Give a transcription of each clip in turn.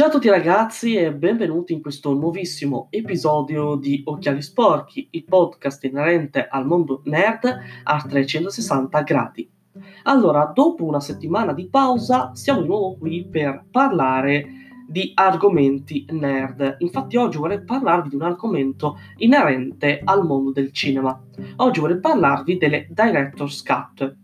Ciao a tutti ragazzi e benvenuti in questo nuovissimo episodio di Occhiali Sporchi, il podcast inerente al mondo nerd a 360 gradi. Allora, dopo una settimana di pausa, siamo di nuovo qui per parlare di argomenti nerd. Infatti oggi vorrei parlarvi di un argomento inerente al mondo del cinema. Oggi vorrei parlarvi delle Director's Cut,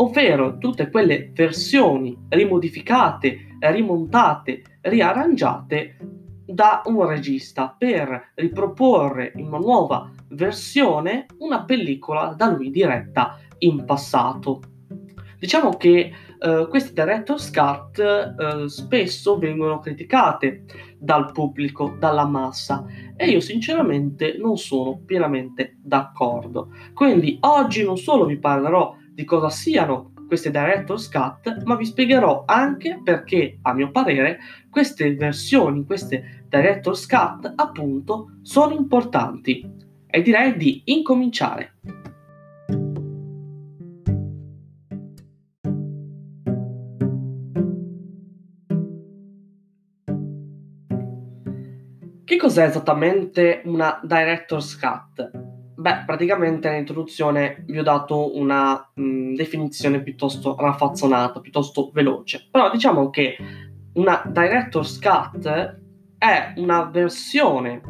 ovvero tutte quelle versioni rimodificate, rimontate, riarrangiate da un regista per riproporre in una nuova versione una pellicola da lui diretta in passato. Diciamo che eh, queste director's cut eh, spesso vengono criticate dal pubblico, dalla massa e io sinceramente non sono pienamente d'accordo. Quindi oggi non solo vi parlerò di cosa siano queste director's cut, ma vi spiegherò anche perché, a mio parere, queste versioni, queste director's cut, appunto, sono importanti. E direi di incominciare. Che cos'è esattamente una director's cut? Beh, praticamente nell'introduzione vi ho dato una mh, definizione piuttosto raffazzonata, piuttosto veloce. Però diciamo che una director's cut è una versione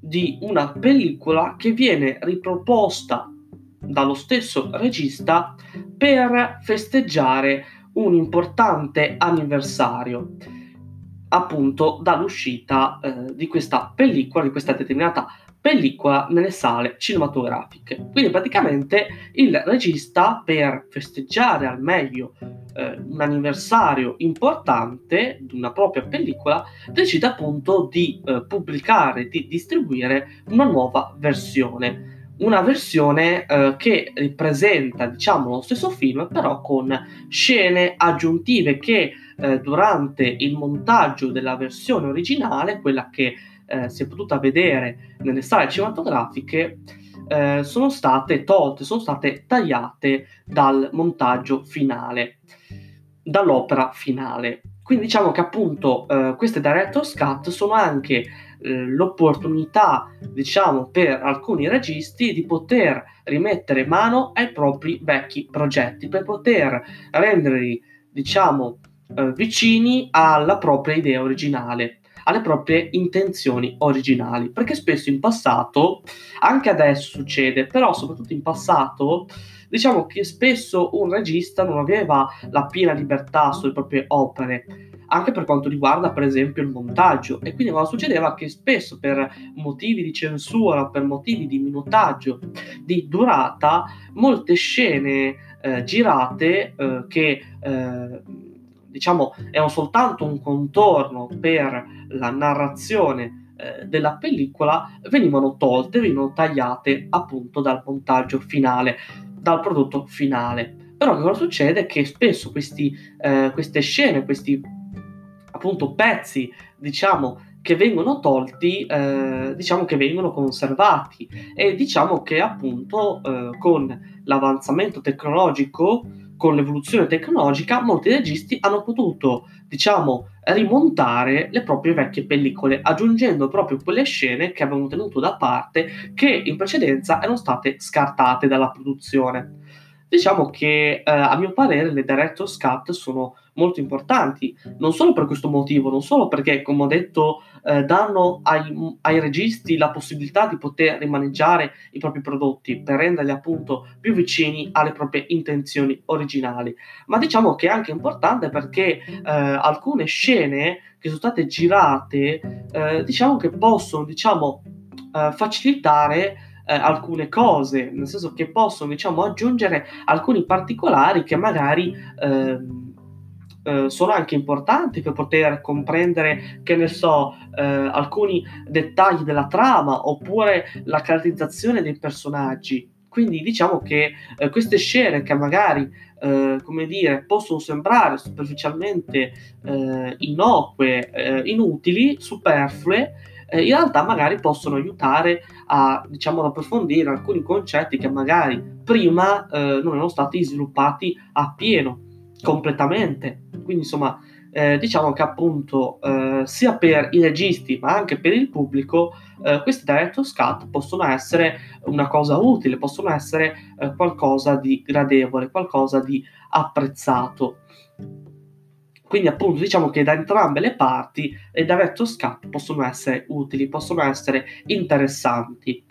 di una pellicola che viene riproposta dallo stesso regista per festeggiare un importante anniversario appunto dall'uscita eh, di questa pellicola, di questa determinata pellicola nelle sale cinematografiche. Quindi praticamente il regista per festeggiare al meglio eh, un anniversario importante di una propria pellicola decide appunto di eh, pubblicare, di distribuire una nuova versione. Una versione eh, che ripresenta, diciamo, lo stesso film, però con scene aggiuntive che eh, durante il montaggio della versione originale, quella che eh, si è potuta vedere nelle sale cinematografiche eh, sono state tolte, sono state tagliate dal montaggio finale, dall'opera finale. Quindi diciamo che appunto eh, queste director's cut sono anche eh, l'opportunità, diciamo, per alcuni registi di poter rimettere mano ai propri vecchi progetti, per poter renderli, diciamo, eh, vicini alla propria idea originale alle proprie intenzioni originali, perché spesso in passato, anche adesso succede, però soprattutto in passato, diciamo che spesso un regista non aveva la piena libertà sulle proprie opere, anche per quanto riguarda per esempio il montaggio. E quindi cosa succedeva? Che spesso per motivi di censura, per motivi di minutaggio, di durata, molte scene eh, girate eh, che eh, diciamo, è soltanto un contorno per la narrazione eh, della pellicola, venivano tolte, venivano tagliate appunto dal montaggio finale, dal prodotto finale. Però cosa succede? Che spesso questi, eh, queste scene, questi appunto pezzi, diciamo, che vengono tolti, eh, diciamo che vengono conservati e diciamo che appunto eh, con l'avanzamento tecnologico con l'evoluzione tecnologica molti registi hanno potuto, diciamo, rimontare le proprie vecchie pellicole, aggiungendo proprio quelle scene che avevano tenuto da parte, che in precedenza erano state scartate dalla produzione. Diciamo che eh, a mio parere le director's cut sono molto importanti, non solo per questo motivo, non solo perché, come ho detto, eh, danno ai, ai, registi la possibilità di poter rimaneggiare i propri prodotti per renderli appunto più vicini alle proprie intenzioni originali, ma diciamo che è anche importante perché eh, alcune scene che sono state girate, eh, diciamo che possono, diciamo, eh, facilitare eh, alcune cose, nel senso che possono, diciamo, aggiungere alcuni particolari che magari eh, eh, sono anche importanti per poter comprendere, che ne so, eh, alcuni dettagli della trama oppure la caratterizzazione dei personaggi. Quindi diciamo che eh, queste scene che magari, eh, come dire, possono sembrare superficialmente eh, innocue, eh, inutili, superflue, in realtà magari possono aiutare a, diciamo, ad approfondire alcuni concetti che magari prima non erano stati sviluppati appieno completamente. Quindi insomma eh, diciamo che appunto eh, sia per i registi ma anche per il pubblico eh, questi director's cut possono essere una cosa utile, possono essere eh, qualcosa di gradevole, qualcosa di apprezzato. Quindi appunto diciamo che da entrambe le parti i director's cut possono essere utili, possono essere interessanti.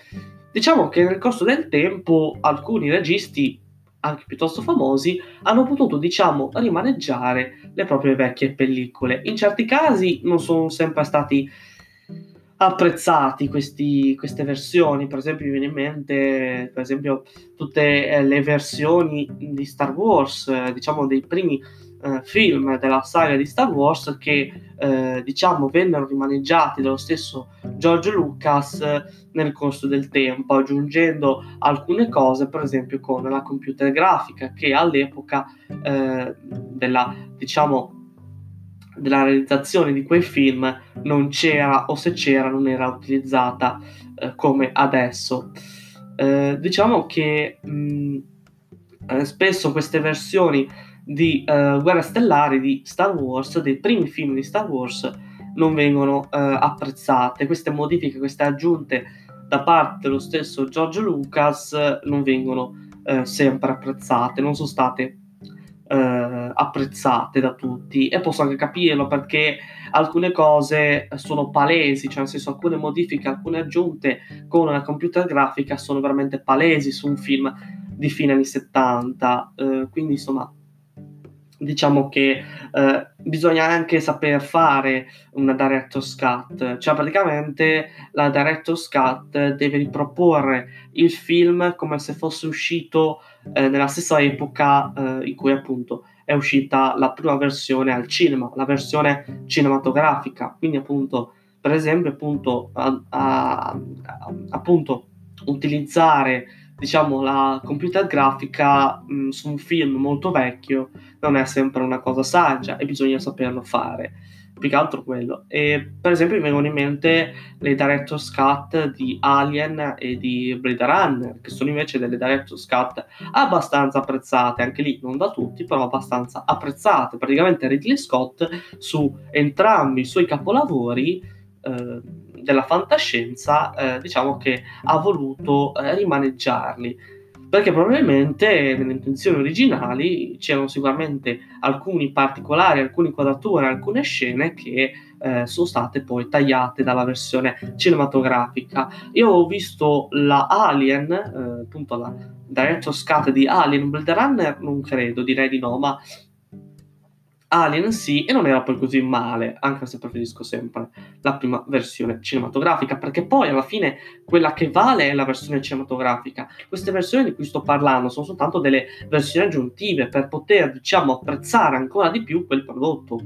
Diciamo che nel corso del tempo alcuni registi anche piuttosto famosi, hanno potuto, diciamo, rimaneggiare le proprie vecchie pellicole. In certi casi non sono sempre stati apprezzati questi, queste versioni, per esempio mi viene in mente per esempio tutte eh, le versioni di Star Wars, eh, diciamo dei primi eh, film della saga di Star Wars che eh, diciamo vennero rimaneggiati dallo stesso George Lucas eh, nel corso del tempo, aggiungendo alcune cose, per esempio con la computer grafica che all'epoca eh, della diciamo della realizzazione di quei film non c'era o se c'era non era utilizzata eh, come adesso. Eh, diciamo che mh, spesso queste versioni di uh, Guerre Stellari di Star Wars, dei primi film di Star Wars, non vengono uh, apprezzate. Queste modifiche, queste aggiunte da parte dello stesso George Lucas non vengono uh, sempre apprezzate, non sono state apprezzate da tutti e posso anche capirlo perché alcune cose sono palesi, cioè nel senso alcune modifiche, alcune aggiunte con una computer grafica sono veramente palesi su un film di fine anni 70, quindi insomma diciamo che eh, bisogna anche saper fare una director's cut, cioè praticamente la director's cut deve riproporre il film come se fosse uscito eh, nella stessa epoca eh, in cui appunto è uscita la prima versione al cinema, la versione cinematografica, quindi appunto per esempio appunto, a, a, appunto utilizzare diciamo, la computer grafica mh, mm, su un film molto vecchio non è sempre una cosa saggia e bisogna saperlo fare. Più che altro quello. E per esempio mi vengono in mente le director's cut di Alien e di Blade Runner, che sono invece delle director's cut abbastanza apprezzate, anche lì non da tutti, però abbastanza apprezzate. Praticamente Ridley Scott su entrambi i suoi capolavori eh, della fantascienza, eh, diciamo che ha voluto eh, rimaneggiarli. Perché probabilmente nelle intenzioni originali c'erano sicuramente alcuni particolari, alcune inquadrature, alcune scene che eh, sono state poi tagliate dalla versione cinematografica. Io ho visto la Alien, eh, appunto la Director's Cut di Alien Blade Runner, non credo, direi di no, ma Alien sì, e non era poi così male, anche se preferisco sempre la prima versione cinematografica, perché poi alla fine quella che vale è la versione cinematografica. Queste versioni di cui sto parlando sono soltanto delle versioni aggiuntive per poter, diciamo, apprezzare ancora di più quel prodotto,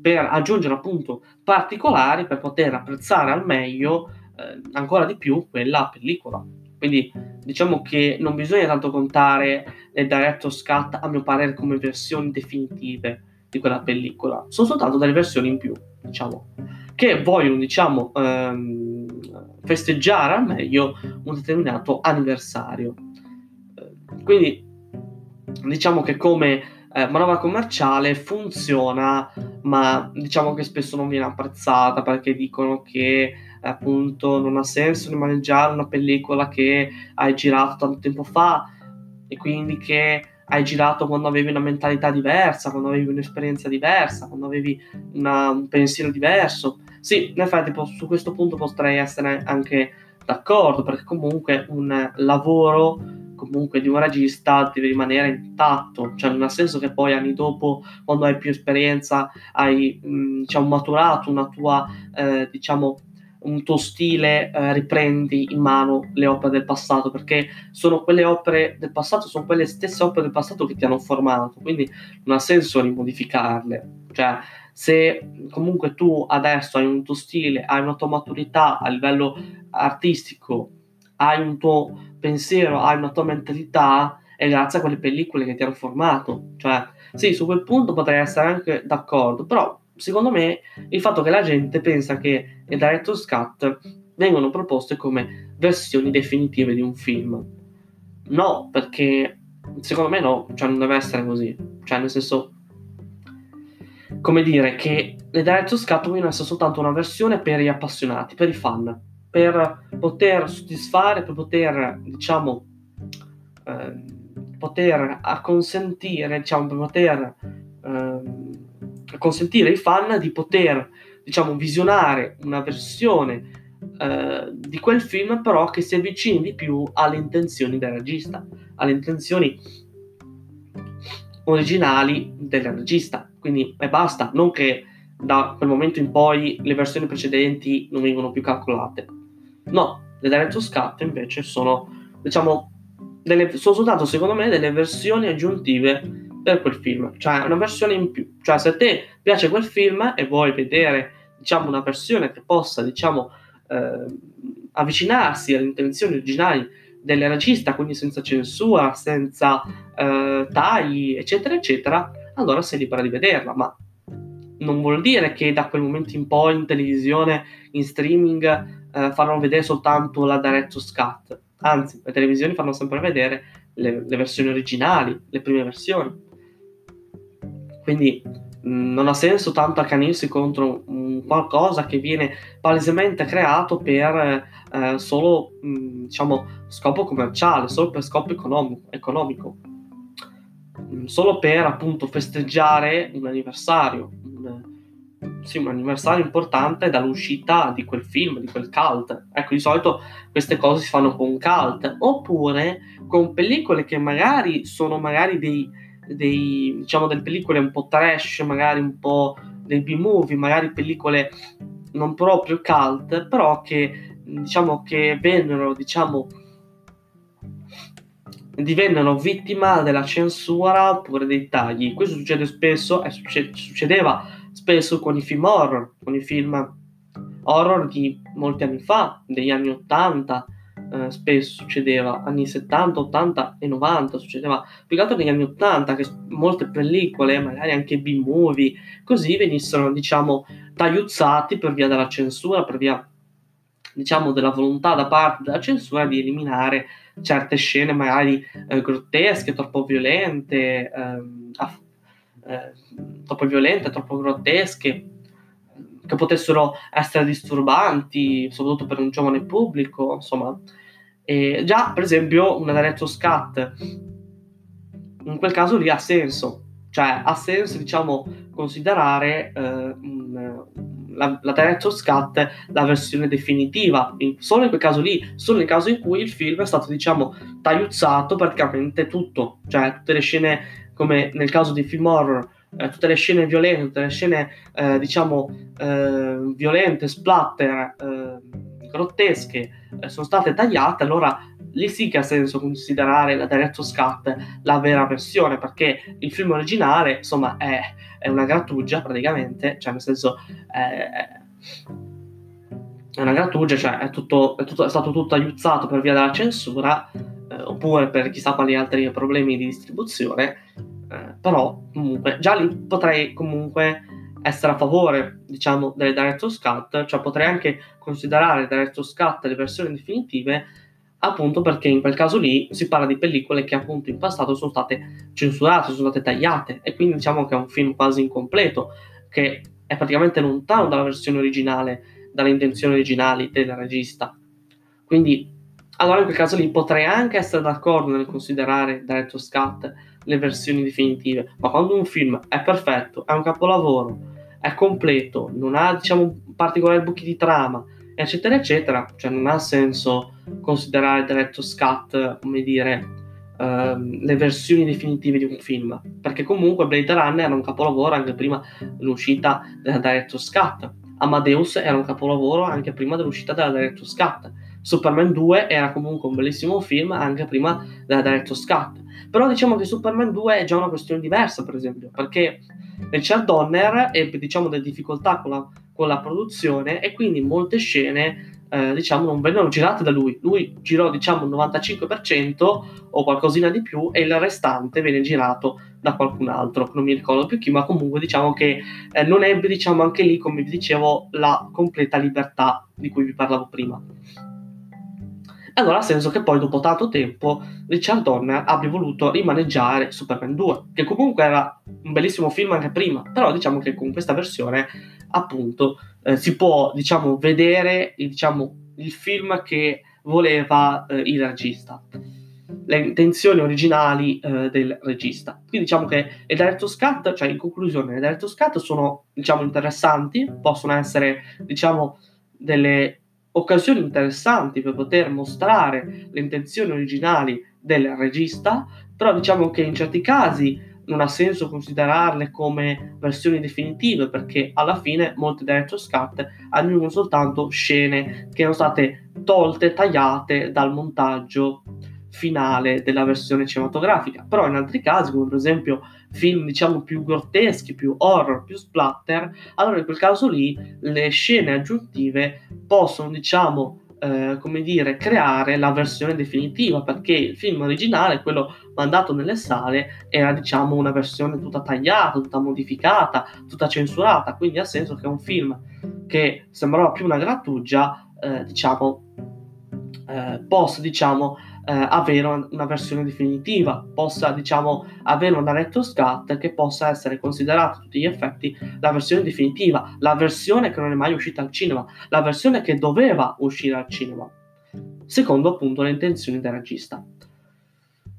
per aggiungere appunto particolari, per poter apprezzare al meglio eh, ancora di più quella pellicola. Quindi diciamo che non bisogna tanto contare le director's cut, a mio parere, come versioni definitive di quella pellicola, sono soltanto delle versioni in più, diciamo, che vogliono, diciamo, ehm, festeggiare al meglio un determinato anniversario. Eh, quindi diciamo che come eh, manovra commerciale funziona, ma diciamo che spesso non viene apprezzata perché dicono che appunto non ha senso rimaneggiare una pellicola che hai girato tanto tempo fa e quindi che hai girato quando avevi una mentalità diversa, quando avevi un'esperienza diversa, quando avevi una, un pensiero diverso. Sì, in effetti su questo punto potrei essere anche d'accordo, perché comunque un lavoro comunque di un regista deve rimanere intatto, cioè non ha senso che poi anni dopo, quando hai più esperienza, hai diciamo, maturato una tua eh, diciamo un tuo stile eh, riprendi in mano le opere del passato, perché sono quelle opere del passato, sono quelle stesse opere del passato che ti hanno formato, quindi non ha senso rimodificarle. Cioè, se comunque tu adesso hai un tuo stile, hai una tua maturità a livello artistico, hai un tuo pensiero, hai una tua mentalità, è grazie a quelle pellicole che ti hanno formato. Cioè, sì, su quel punto potrei essere anche d'accordo, però secondo me il fatto che la gente pensa che le director's cut vengono proposte come versioni definitive di un film. No, perché secondo me no, cioè non deve essere così. Cioè, nel senso, come dire, che le Director's Cut vogliono essere soltanto una versione per gli appassionati, per i fan, per poter soddisfare, per poter, diciamo, eh, poter acconsentire, diciamo, per poter eh, consentire ai fan di poter, diciamo, visionare una versione eh, di quel film, però che si avvicini di più alle intenzioni del regista, alle intenzioni originali del regista. Quindi e basta, non che da quel momento in poi le versioni precedenti non vengono più calcolate. No, le Director's Cut invece sono, diciamo, delle, sono soltanto secondo me delle versioni aggiuntive per quel film, cioè una versione in più. Cioè se a te piace quel film e vuoi vedere, diciamo, una versione che possa, diciamo, eh, avvicinarsi alle intenzioni originali del regista, quindi senza censura, senza eh, tagli, eccetera, eccetera, allora sei libera di vederla, ma non vuol dire che da quel momento in poi in televisione, in streaming, eh, faranno vedere soltanto la director's cut. Anzi, le televisioni fanno sempre vedere le, le versioni originali, le prime versioni. Quindi mh, non ha senso tanto accanirsi contro un qualcosa che viene palesemente creato per eh, solo mh, diciamo scopo commerciale, solo per scopo economico, economico, solo per appunto festeggiare un anniversario, un, sì, un anniversario importante dall'uscita di quel film, di quel cult. Ecco, di solito queste cose si fanno con cult, oppure con pellicole che magari sono magari dei dei, diciamo, delle pellicole un po' trash, magari un po' dei B-movie, magari pellicole non proprio cult, però che diciamo che vennero, diciamo, divennero vittima della censura oppure dei tagli. Questo succede spesso e succedeva spesso con i film horror, con i film horror di molti anni fa, degli anni 80, eh, spesso succedeva, anni 70, 80 e 90, succedeva più che altro negli anni 80 che molte pellicole, magari anche B-movie, così venissero, diciamo, tagliuzzati per via della censura, per via, diciamo, della volontà da parte della censura di eliminare certe scene magari eh, grottesche, troppo violente, ehm, eh, troppo violente, troppo grottesche, che potessero essere disturbanti, soprattutto per un giovane pubblico, insomma. E già, per esempio, una director's cut, in quel caso lì ha senso, cioè ha senso, diciamo, considerare eh, la, la director's cut la versione definitiva, in, solo in quel caso lì, solo nel caso in cui il film è stato, diciamo, tagliuzzato praticamente tutto, cioè tutte le scene, come nel caso di film horror, eh, tutte le scene violente, tutte le scene, eh, diciamo, eh, violente, splatter, eh, grottesche eh, sono state tagliate, allora lì sì che ha senso considerare la Director's Cut la vera versione, perché il film originale, insomma, è, è una grattugia praticamente, cioè nel senso è, è una grattugia, cioè è, tutto, è, tutto, è, stato tutto aiuzzato per via della censura, eh, oppure per chissà quali altri problemi di distribuzione, eh, però comunque già lì potrei comunque essere a favore, diciamo, delle Director's Cut, cioè potrei anche considerare Director's Cut le versioni definitive, appunto perché in quel caso lì si parla di pellicole che appunto in passato sono state censurate, sono state tagliate e quindi diciamo che è un film quasi incompleto, che è praticamente lontano dalla versione originale, dalle intenzioni originali del regista. Quindi allora in quel caso lì potrei anche essere d'accordo nel considerare Director's Cut le versioni definitive, ma quando un film è perfetto, è un capolavoro, è completo, non ha diciamo particolari buchi di trama, eccetera eccetera, cioè non ha senso considerare Director's Cut, come dire, ehm, le versioni definitive di un film, perché comunque Blade Runner era un capolavoro anche prima dell'uscita della Director's Cut. Amadeus era un capolavoro anche prima dell'uscita della Director's Cut. Superman 2 era comunque un bellissimo film anche prima della Director's Cut. Però diciamo che Superman 2 è già una questione diversa, per esempio, perché Richard Donner ebbe diciamo delle difficoltà con la, con la produzione e quindi molte scene eh, diciamo non vennero girate da lui. Lui girò diciamo il 95% o qualcosina di più e il restante venne girato da qualcun altro, non mi ricordo più chi, ma comunque diciamo che eh, non ebbe diciamo anche lì, come vi dicevo, la completa libertà di cui vi parlavo prima. Allora ha senso che poi dopo tanto tempo Richard Donner abbia voluto rimaneggiare Superman 2, che comunque era un bellissimo film anche prima, però diciamo che con questa versione appunto eh, si può diciamo vedere diciamo, il film che voleva eh, il regista le intenzioni originali eh, del regista. Quindi diciamo che i director's cut, cioè in conclusione, i director's cut sono diciamo interessanti, possono essere diciamo delle occasioni interessanti per poter mostrare le intenzioni originali del regista, però diciamo che in certi casi non ha senso considerarle come versioni definitive perché alla fine molte director's cut aggiungono soltanto scene che sono state tolte, tagliate dal montaggio finale della versione cinematografica, però in altri casi, come per esempio film diciamo più grotteschi, più horror, più splatter, allora in quel caso lì le scene aggiuntive possono diciamo eh, come dire, creare la versione definitiva perché il film originale, quello mandato nelle sale, era diciamo una versione tutta tagliata, tutta modificata, tutta censurata, quindi ha senso che un film che sembrava più una grattugia, eh, diciamo, eh, possa diciamo avere una, versione definitiva, possa diciamo avere una director's cut che possa essere considerata a tutti gli effetti la versione definitiva, la versione che non è mai uscita al cinema, la versione che doveva uscire al cinema, secondo appunto le intenzioni del regista.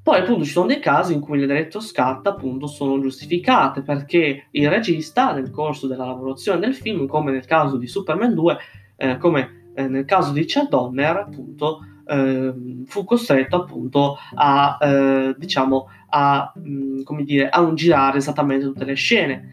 Poi appunto ci sono dei casi in cui le director's cut appunto sono giustificate perché il regista nel corso della lavorazione del film, come nel caso di Superman 2, eh, come eh, nel caso di Chad Donner, appunto eh, fu costretto appunto a, eh, diciamo, a, mh, mm, come dire, a non girare esattamente tutte le scene.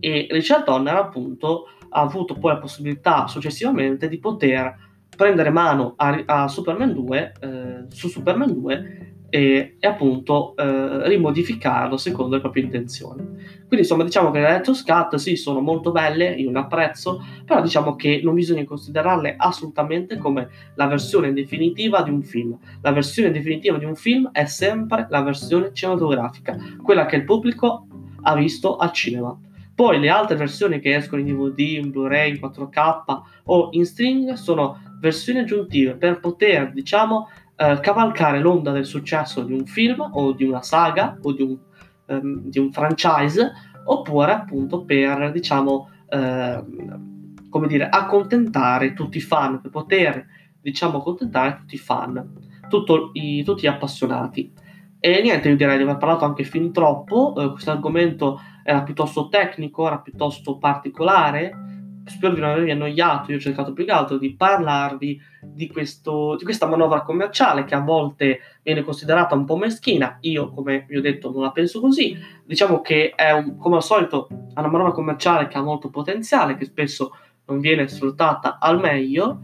E Richard Donner appunto ha avuto poi la possibilità successivamente di poter prendere mano a, a Superman 2, eh, su Superman 2 e, e appunto eh, rimodificarlo secondo le proprie intenzioni. Quindi insomma diciamo che le Director's Cut sì sono molto belle, io le apprezzo, però diciamo che non bisogna considerarle assolutamente come la versione definitiva di un film. La versione definitiva di un film è sempre la versione cinematografica, quella che il pubblico ha visto al cinema. Poi le altre versioni che escono in DVD, in Blu-ray, in 4K o in string sono versioni aggiuntive per poter, diciamo, eh, cavalcare l'onda del successo di un film o di una saga o di un, um, di un franchise oppure appunto per diciamo eh, come dire accontentare tutti i fan per poter diciamo accontentare tutti i fan i, tutti gli appassionati. E niente io direi di aver parlato anche fin troppo eh, questo argomento era piuttosto tecnico era piuttosto particolare spero di non avervi annoiato, io ho cercato più che altro di parlarvi di, questo, di, questa manovra commerciale che a volte viene considerata un po' meschina, io come vi ho detto non la penso così, diciamo che è un, come al solito una manovra commerciale che ha molto potenziale, che spesso non viene sfruttata al meglio.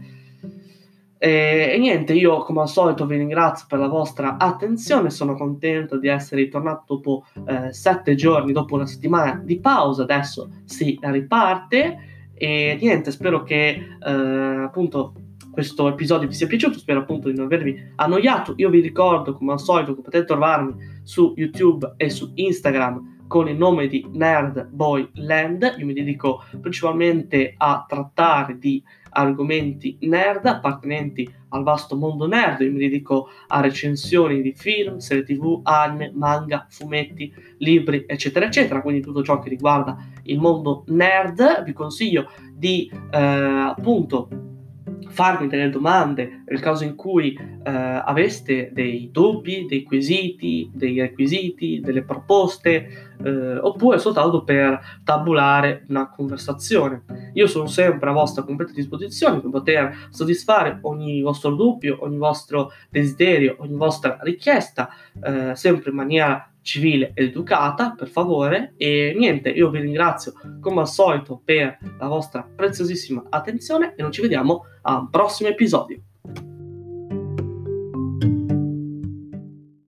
E, e, niente, io come al solito vi ringrazio per la vostra attenzione, sono contento di essere ritornato dopo eh, sette giorni, dopo una settimana di pausa, adesso si riparte e niente, spero che eh, appunto questo episodio vi sia piaciuto, spero appunto di non avervi annoiato. Io vi ricordo come al solito che potete trovarmi su YouTube e su Instagram con il nome di Nerd Boy Land. Io mi dedico principalmente a trattare di argomenti nerd appartenenti al vasto mondo nerd. Io mi dedico a recensioni di film, serie tv, anime, manga, fumetti, libri, eccetera, eccetera. Quindi tutto ciò che riguarda il mondo nerd. Vi consiglio di eh, appunto farmi delle domande nel caso in cui eh, aveste dei dubbi, dei quesiti, dei requisiti, delle proposte, eh, oppure soltanto per tabulare una conversazione. Io sono sempre a vostra completa disposizione per poter soddisfare ogni vostro dubbio, ogni vostro desiderio, ogni vostra richiesta, eh, sempre in maniera civile ed educata, per favore. E niente, io vi ringrazio come al solito per la vostra preziosissima attenzione e noi ci vediamo a un prossimo episodio.